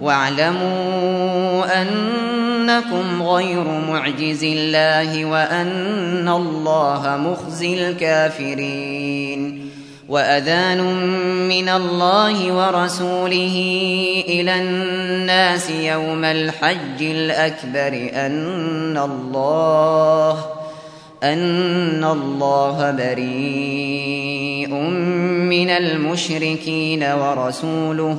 واعلموا أنكم غير معجز الله وأن الله مخزي الكافرين وأذان من الله ورسوله إلى الناس يوم الحج الأكبر أن الله أن الله بريء من المشركين ورسوله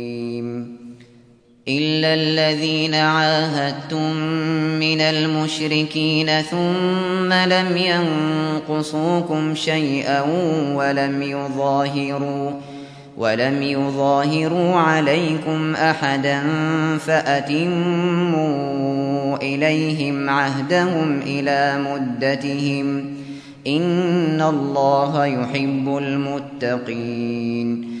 إلا الذين عاهدتم من المشركين ثم لم ينقصوكم شيئا ولم يظاهروا ولم يظاهروا عليكم أحدا فأتموا إليهم عهدهم إلى مدتهم إن الله يحب المتقين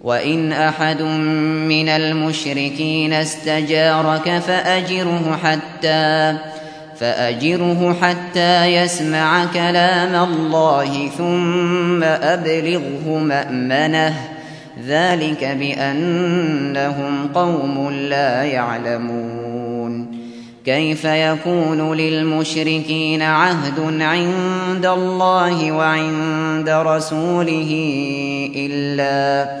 وإن أحد من المشركين استجارك فأجره حتى فأجره حتى يسمع كلام الله ثم أبلغه مأمنه. ذلك بأنهم قوم لا يعلمون. كيف يكون للمشركين عهد عند الله وعند رسوله إلا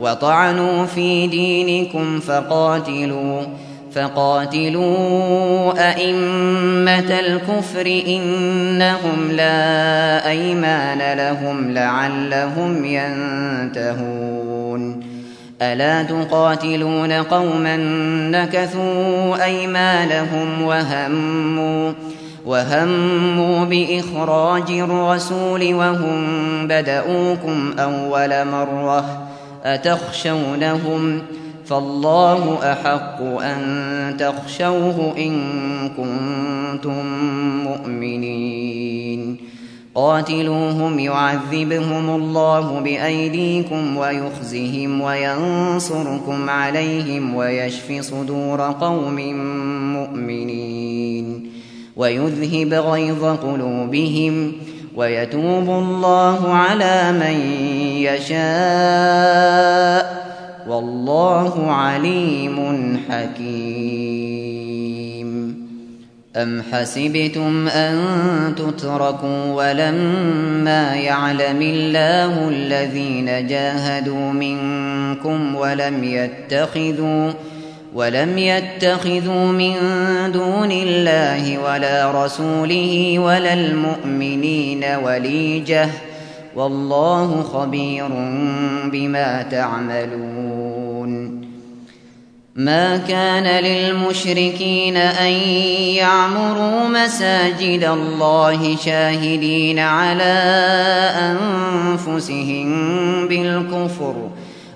وطعنوا في دينكم فقاتلوا فقاتلوا أئمة الكفر إنهم لا أيمان لهم لعلهم ينتهون. ألا تقاتلون قوما نكثوا أيمانهم وهموا وهموا بإخراج الرسول وهم بدؤوكم أول مرة. أتخشونهم فالله أحق أن تخشوه إن كنتم مؤمنين. قاتلوهم يعذبهم الله بأيديكم ويخزهم وينصركم عليهم ويشف صدور قوم مؤمنين. ويذهب غيظ قلوبهم ويتوب الله على من يشاء والله عليم حكيم. أم حسبتم أن تتركوا ولما يعلم الله الذين جاهدوا منكم ولم يتخذوا ولم يتخذوا من دون الله ولا رسوله ولا المؤمنين وليجة. والله خبير بما تعملون. ما كان للمشركين أن يعمروا مساجد الله شاهدين على أنفسهم بالكفر.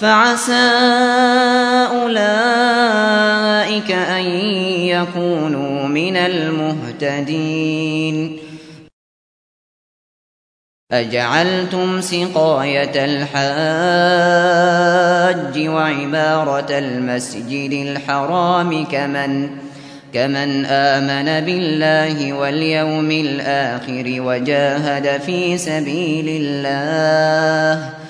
فعسى أولئك أن يكونوا من المهتدين. أجعلتم سقاية الحاج وعبارة المسجد الحرام كمن كمن آمن بالله واليوم الآخر وجاهد في سبيل الله.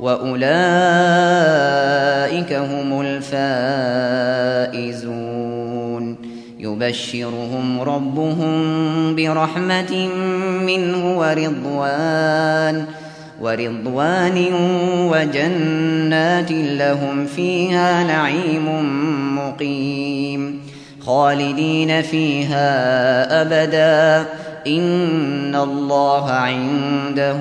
وأولئك هم الفائزون. يبشرهم ربهم برحمة منه ورضوان ورضوان وجنات لهم فيها نعيم مقيم. خالدين فيها أبدا. إن الله عنده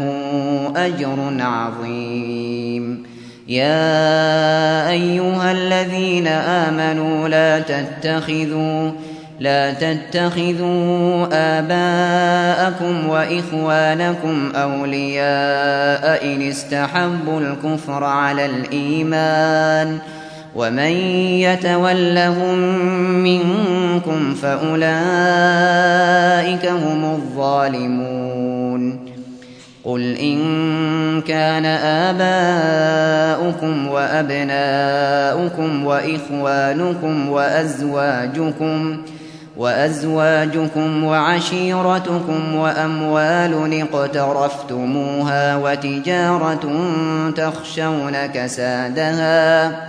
أجر عظيم. يا أيها الذين آمنوا لا تتخذوا لا تتخذوا آباءكم وإخوانكم أولياء إن استحبوا الكفر على الإيمان. ومن يتولهم منكم فأولئك هم الظالمون قل إن كان آباؤكم وأبناؤكم وإخوانكم وأزواجكم وأزواجكم وعشيرتكم وأموال اقترفتموها وتجارة تخشون كسادها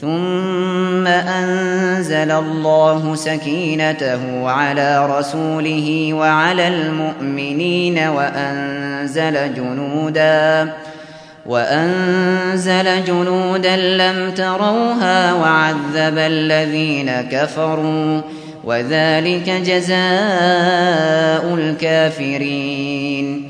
ثم أنزل الله سكينته على رسوله وعلى المؤمنين وأنزل جنودا وأنزل جنودا لم تروها وعذب الذين كفروا وذلك جزاء الكافرين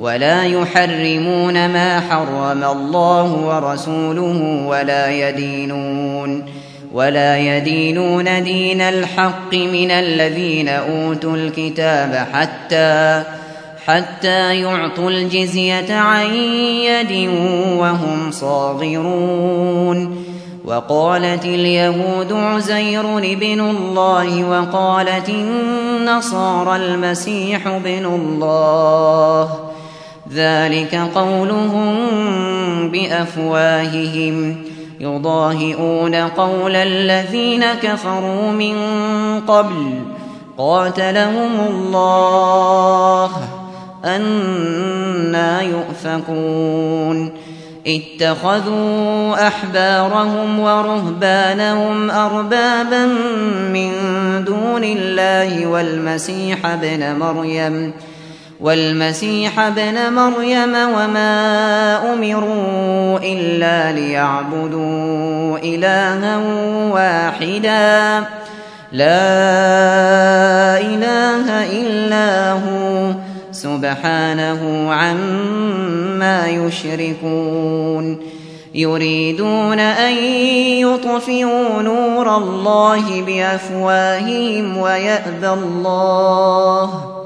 ولا يحرمون ما حرم الله ورسوله ولا يدينون ولا يدينون دين الحق من الذين أوتوا الكتاب حتى حتى يعطوا الجزية عن يد وهم صاغرون وقالت اليهود عزير ابن الله وقالت النصارى المسيح ابن الله ذلك قولهم بأفواههم. يضاهئون قول الذين كفروا من قبل. قاتلهم الله. أنا يؤفكون. اتخذوا أحبارهم ورهبانهم أربابا من دون الله والمسيح ابن مريم ۖ. والمسيح ابن مريم وما أمروا إلا ليعبدوا إلها واحدا. لا إله إلا هو. سبحانه عما يشركون. يريدون أن يطفئوا نور الله بأفواههم ويأبى الله.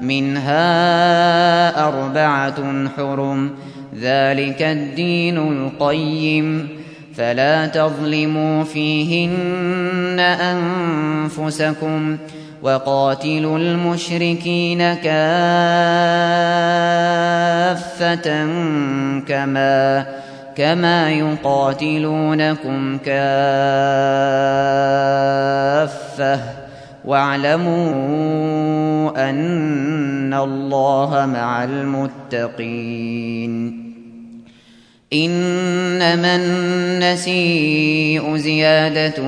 منها أربعة حرم ذلك الدين القيم. فلا تظلموا فيهن أنفسكم وقاتلوا المشركين كافة كما كما يقاتلونكم كافة. واعلموا أن الله مع المتقين. إنما النسيء زيادة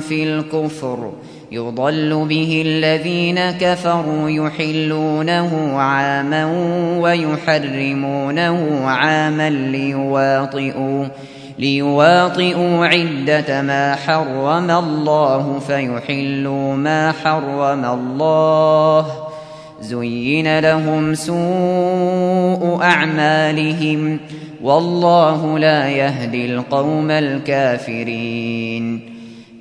في الكفر. يضل به الذين كفروا يحلونه عاما ويحرمونه عاما ليواطئوا ليواطئوا عدة ما حرم الله فيحلوا ما حرم الله. زين لهم سوء أعمالهم. والله لا يهدي القوم الكافرين.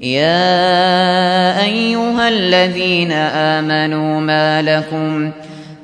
يا أيها الذين آمنوا ما لكم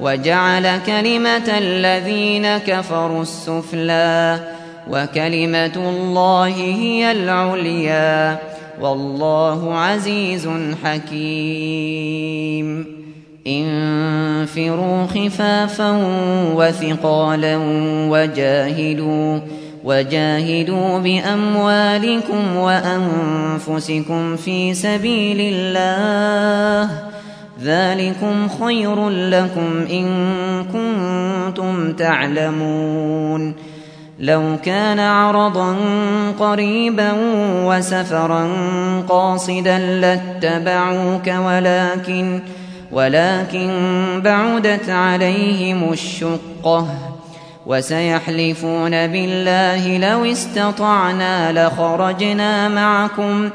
وجعل كلمة الذين كفروا السفلى وكلمة الله هي العليا والله عزيز حكيم. انفروا خفافا وثقالا وجاهدوا وجاهدوا بأموالكم وأنفسكم في سبيل الله. ذلكم خير لكم إن كنتم تعلمون. لو كان عرضا قريبا وسفرا قاصدا لاتبعوك ولكن ولكن بعدت عليهم الشقة وسيحلفون بالله لو استطعنا لخرجنا معكم ۖ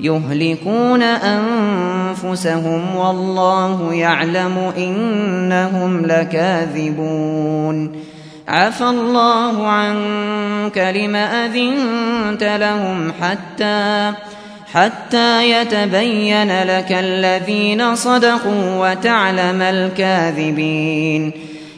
يهلكون أنفسهم والله يعلم إنهم لكاذبون. عفى الله عنك لم أذنت لهم حتى حتى يتبين لك الذين صدقوا وتعلم الكاذبين.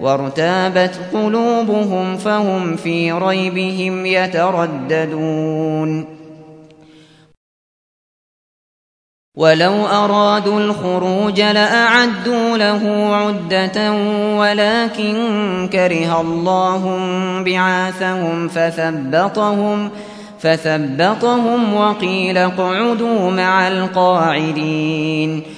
وارتابت قلوبهم فهم في ريبهم يترددون. ولو أرادوا الخروج لأعدوا له عدة ولكن كره الله بعاثهم فثبطهم فثبطهم وقيل اقعدوا مع القاعدين.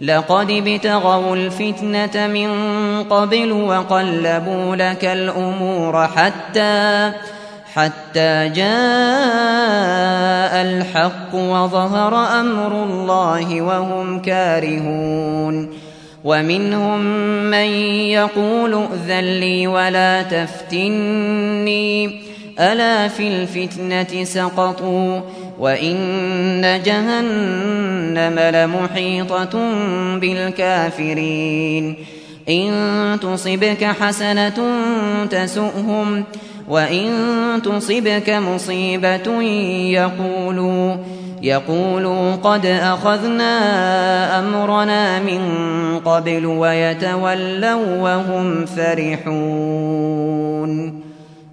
لقد ابتغوا الفتنة من قبل وقلبوا لك الأمور حتى حتى جاء الحق وظهر أمر الله وهم كارهون. ومنهم من يقول ائذن لي ولا تفتني ألا في الفتنة سقطوا؟ وإن جهنم لمحيطة بالكافرين إن تصبك حسنة تسؤهم وإن تصبك مصيبة يقولوا يقولوا قد أخذنا أمرنا من قبل ويتولوا وهم فرحون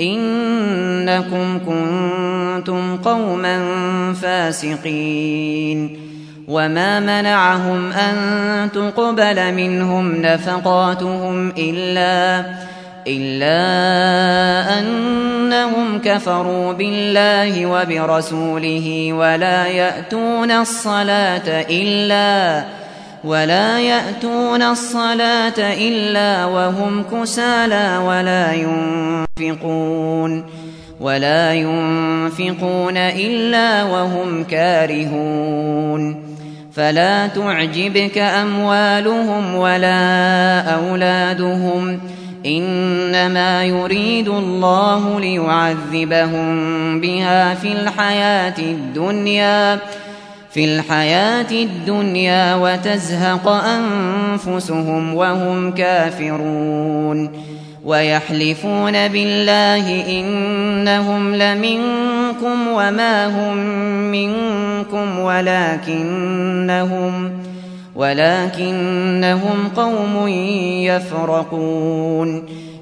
إنكم كنتم قوما فاسقين. وما منعهم أن تقبل منهم نفقاتهم إلا إلا أنهم كفروا بالله وبرسوله ولا يأتون الصلاة إلا ولا يأتون الصلاة إلا وهم كسالى ولا ينفقون ولا ينفقون إلا وهم كارهون فلا تعجبك أموالهم ولا أولادهم إنما يريد الله ليعذبهم بها في الحياة الدنيا في الحياة الدنيا وتزهق أنفسهم وهم كافرون ويحلفون بالله إنهم لمنكم وما هم منكم ولكنهم ولكنهم قوم يفرقون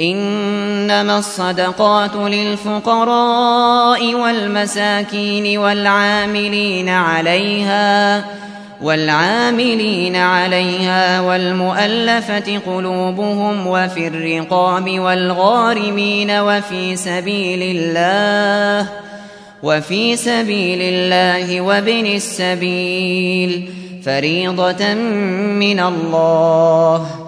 إنما الصدقات للفقراء والمساكين والعاملين عليها والعاملين عليها والمؤلفة قلوبهم وفي الرقاب والغارمين وفي سبيل الله وفي سبيل الله وابن السبيل فريضة من الله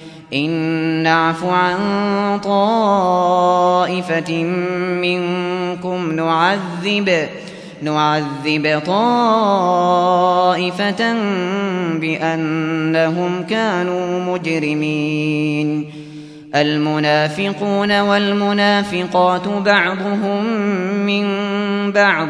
إن نعف عن طائفة منكم نعذب نعذب طائفة بأنهم كانوا مجرمين. المنافقون والمنافقات بعضهم من بعض.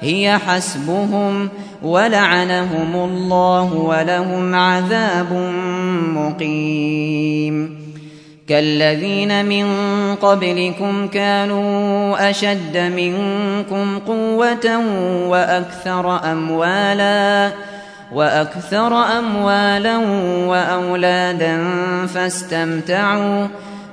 هي حسبهم ولعنهم الله ولهم عذاب مقيم. كالذين من قبلكم كانوا أشد منكم قوة وأكثر أموالا وأكثر أموالا وأولادا فاستمتعوا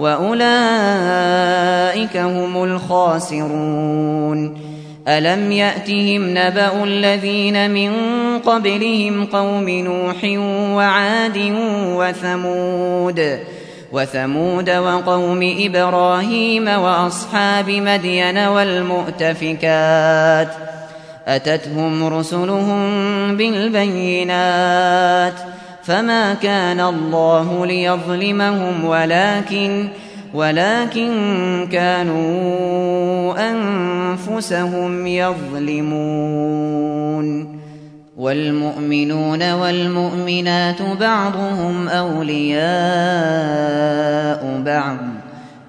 وأولئك هم الخاسرون. ألم يأتهم نبأ الذين من قبلهم قوم نوح وعاد وثمود وثمود وقوم إبراهيم وأصحاب مدين والمؤتفكات. أتتهم رسلهم بالبينات. فما كان الله ليظلمهم ولكن ولكن كانوا أنفسهم يظلمون والمؤمنون والمؤمنات بعضهم أولياء بعض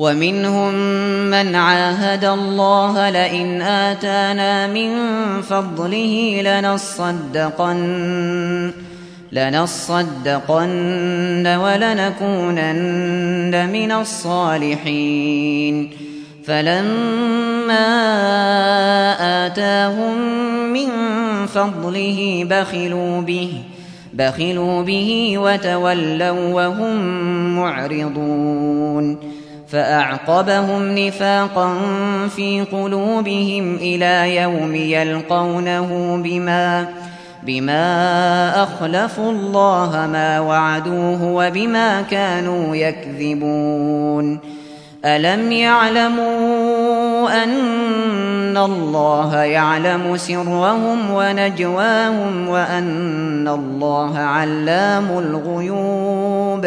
ومنهم من عاهد الله لئن آتانا من فضله لنصدقن لنصدقن ولنكونن من الصالحين. فلما آتاهم من فضله بخلوا به بخلوا به وتولوا وهم معرضون. فأعقبهم نفاقا في قلوبهم إلى يوم يلقونه بما بما أخلفوا الله ما وعدوه وبما كانوا يكذبون. ألم يعلموا أن الله يعلم سرهم ونجواهم وأن الله علام الغيوب؟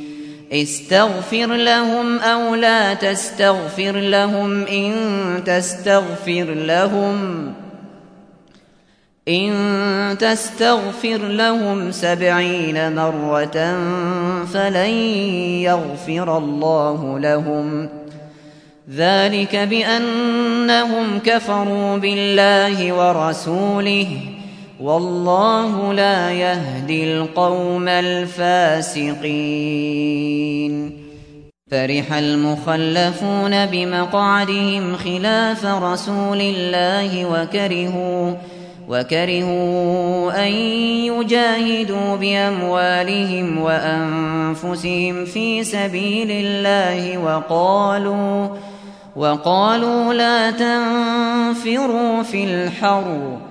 استغفر لهم أو لا تستغفر لهم إن تستغفر لهم إن تستغفر لهم سبعين مرة فلن يغفر الله لهم. ذلك بأنهم كفروا بالله ورسوله. والله لا يهدي القوم الفاسقين. فرح المخلفون بمقعدهم خلاف رسول الله وكرهوا وكرهوا أن يجاهدوا بأموالهم وأنفسهم في سبيل الله وقالوا وقالوا لا تنفروا في الحر.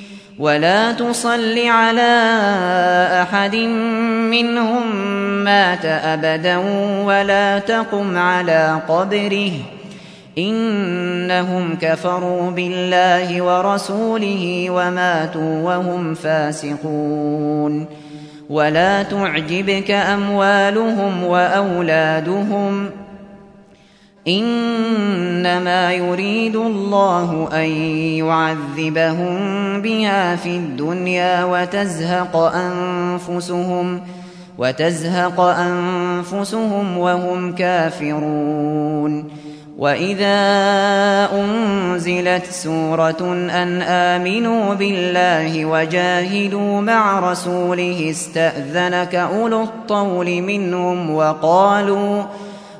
ولا تصل على أحد منهم مات أبدا ولا تقم على قبره. إنهم كفروا بالله ورسوله وماتوا وهم فاسقون. ولا تعجبك أموالهم وأولادهم إنما يريد الله أن يعذبهم بها في الدنيا وتزهق أنفسهم وتزهق أنفسهم وهم كافرون. وإذا أنزلت سورة أن آمنوا بالله وجاهدوا مع رسوله استأذنك أولو الطول منهم وقالوا وقالوا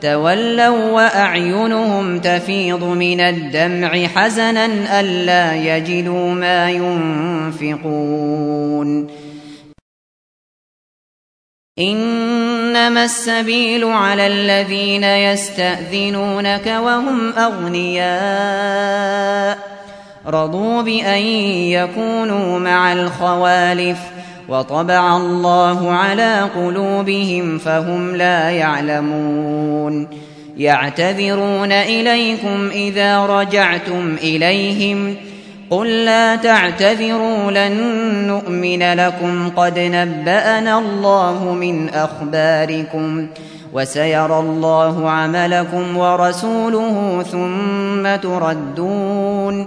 تولوا وأعينهم تفيض من الدمع حزنا ألا يجدوا ما ينفقون. إنما السبيل على الذين يستأذنونك وهم أغنياء. رضوا بأن يكونوا مع الخوالف. وطبع الله على قلوبهم فهم لا يعلمون. يعتذرون إليكم إذا رجعتم إليهم. قل لا تعتذروا لن نؤمن لكم. قد نبأنا الله من أخباركم وسيرى الله عملكم ورسوله ثم تردون.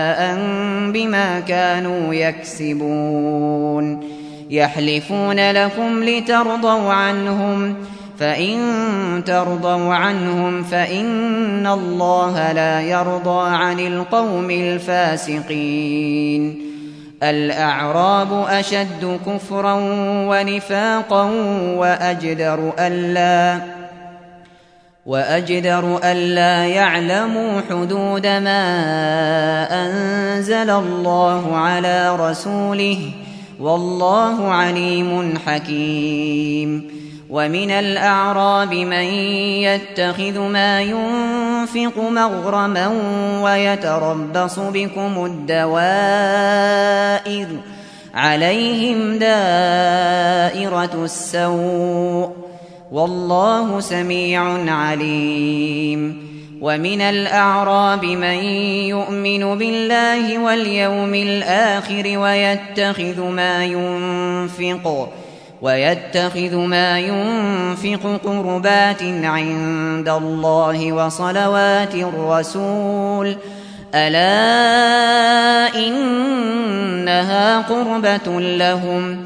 بما كانوا يكسبون. يحلفون لكم لترضوا عنهم فإن ترضوا عنهم فإن الله لا يرضى عن القوم الفاسقين. الأعراب أشد كفرا ونفاقا وأجدر ألا وأجدر ألا يعلموا حدود ما أنزل الله على رسوله والله عليم حكيم. ومن الأعراب من يتخذ ما ينفق مغرما ويتربص بكم الدوائر عليهم دائرة السوء والله سميع عليم. ومن الأعراب من يؤمن بالله واليوم الآخر ويتخذ ما ينفق ويتخذ ما ينفق قربات عند الله وصلوات الرسول. ألا إنها قربة لهم.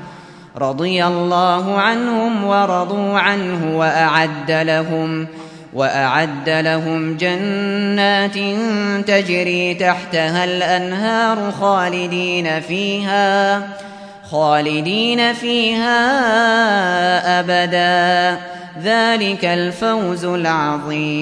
رضي الله عنهم ورضوا عنه وأعد لهم وأعد لهم جنات تجري تحتها الأنهار خالدين فيها خالدين فيها أبدا. ذلك الفوز العظيم.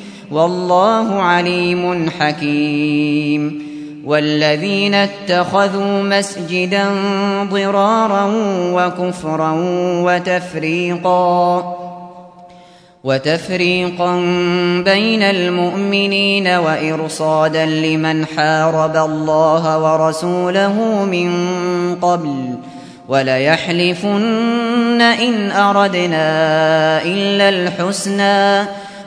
والله عليم حكيم. والذين اتخذوا مسجدا ضرارا وكفرا وتفريقا وتفريقا بين المؤمنين وإرصادا لمن حارب الله ورسوله من قبل وليحلفن إن أردنا إلا الحسنى.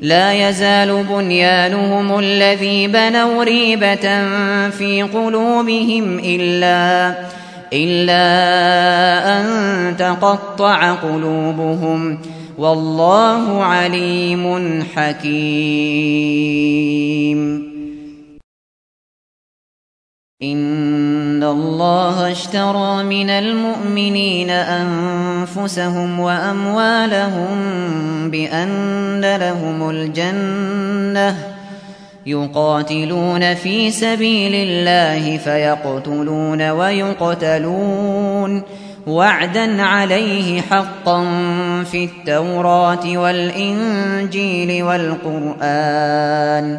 لا يزال بنيانهم الذي بنوا ريبة في قلوبهم إلا إلا أن تقطع قلوبهم. والله عليم حكيم. إن الله اشترى من المؤمنين أنفسهم وأموالهم بأن لهم الجنة يقاتلون في سبيل الله فيقتلون ويقتلون وعدا عليه حقا في التوراة والإنجيل والقرآن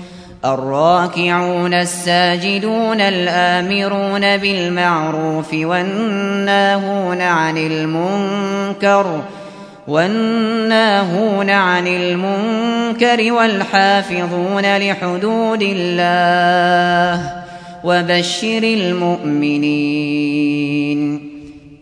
الراكعون الساجدون الآمرون بالمعروف والناهون عن المنكر والناهون عن المنكر والحافظون لحدود الله وبشر المؤمنين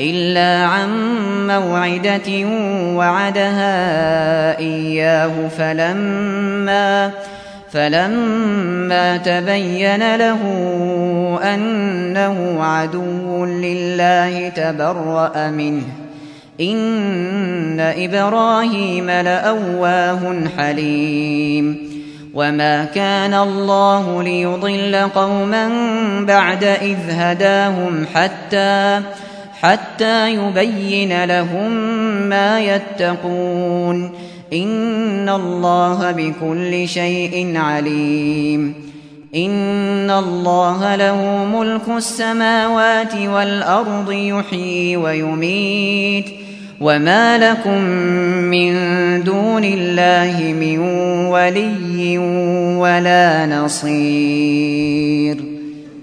إلا عن موعدة وعدها إياه فلما فلما تبين له أنه عدو لله تبرأ منه إن إبراهيم لأواه حليم وما كان الله ليضل قوما بعد إذ هداهم حتى حتى يبين لهم ما يتقون. إن الله بكل شيء عليم. إن الله له ملك السماوات والأرض يحيي ويميت. وما لكم من دون الله من ولي ولا نصير.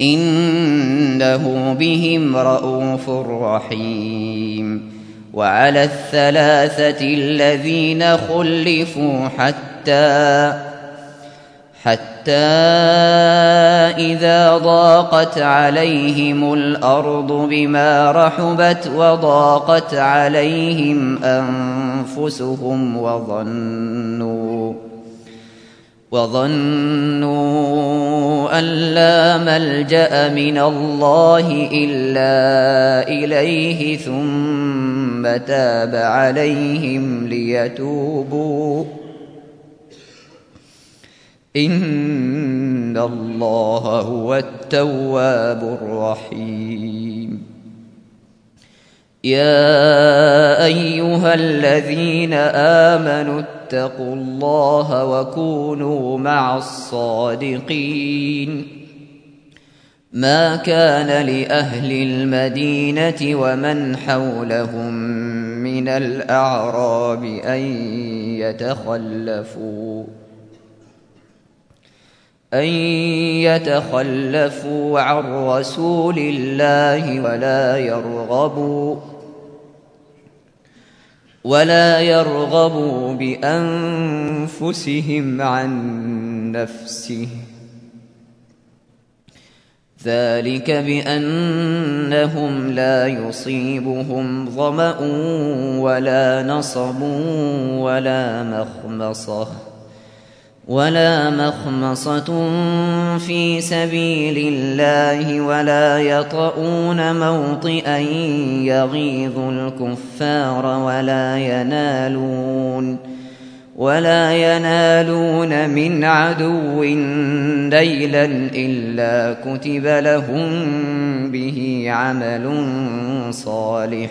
إنه بهم رءوف رحيم وعلى الثلاثة الذين خلفوا حتى حتى إذا ضاقت عليهم الأرض بما رحبت وضاقت عليهم أنفسهم وظنوا وظنوا أن لا ملجأ من الله إلا إليه ثم تاب عليهم ليتوبوا. إن الله هو التواب الرحيم. يا أيها الذين آمنوا اتقوا الله وكونوا مع الصادقين. ما كان لأهل المدينة ومن حولهم من الأعراب أن يتخلفوا أن يتخلفوا عن رسول الله ولا يرغبوا. ولا يرغبوا بأنفسهم عن نفسه. ذلك بأنهم لا يصيبهم ظمأ ولا نصب ولا مخمصة. ولا مخمصة في سبيل الله ولا يطؤون موطئا يغيظ الكفار ولا ينالون ولا ينالون من عدو نيلا إلا كتب لهم به عمل صالح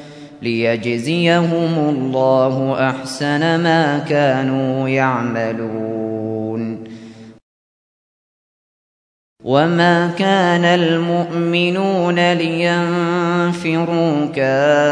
ليجزيهم الله أحسن ما كانوا يعملون. وما كان المؤمنون لينفروا كافة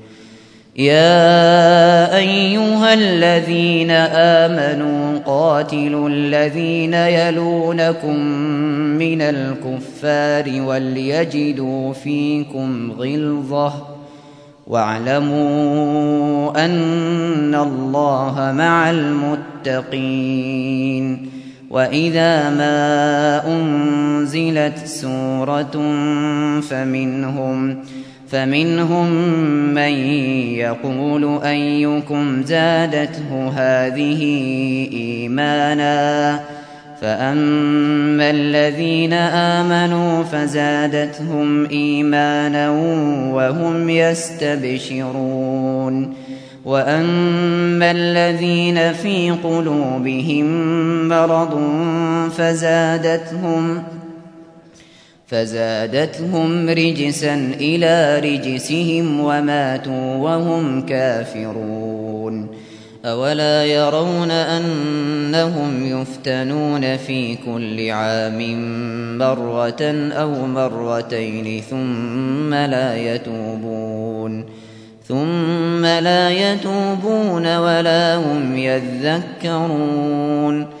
يا أيها الذين آمنوا قاتلوا الذين يلونكم من الكفار وليجدوا فيكم غلظة واعلموا أن الله مع المتقين وإذا ما أنزلت سورة فمنهم فمنهم من يقول أيكم زادته هذه إيمانا فأما الذين آمنوا فزادتهم إيمانا وهم يستبشرون وأما الذين في قلوبهم مرض فزادتهم فزادتهم رجسا إلى رجسهم وماتوا وهم كافرون. أولا يرون أنهم يفتنون في كل عام مرة أو مرتين ثم لا يتوبون. ثم لا يتوبون ولا هم يذكرون.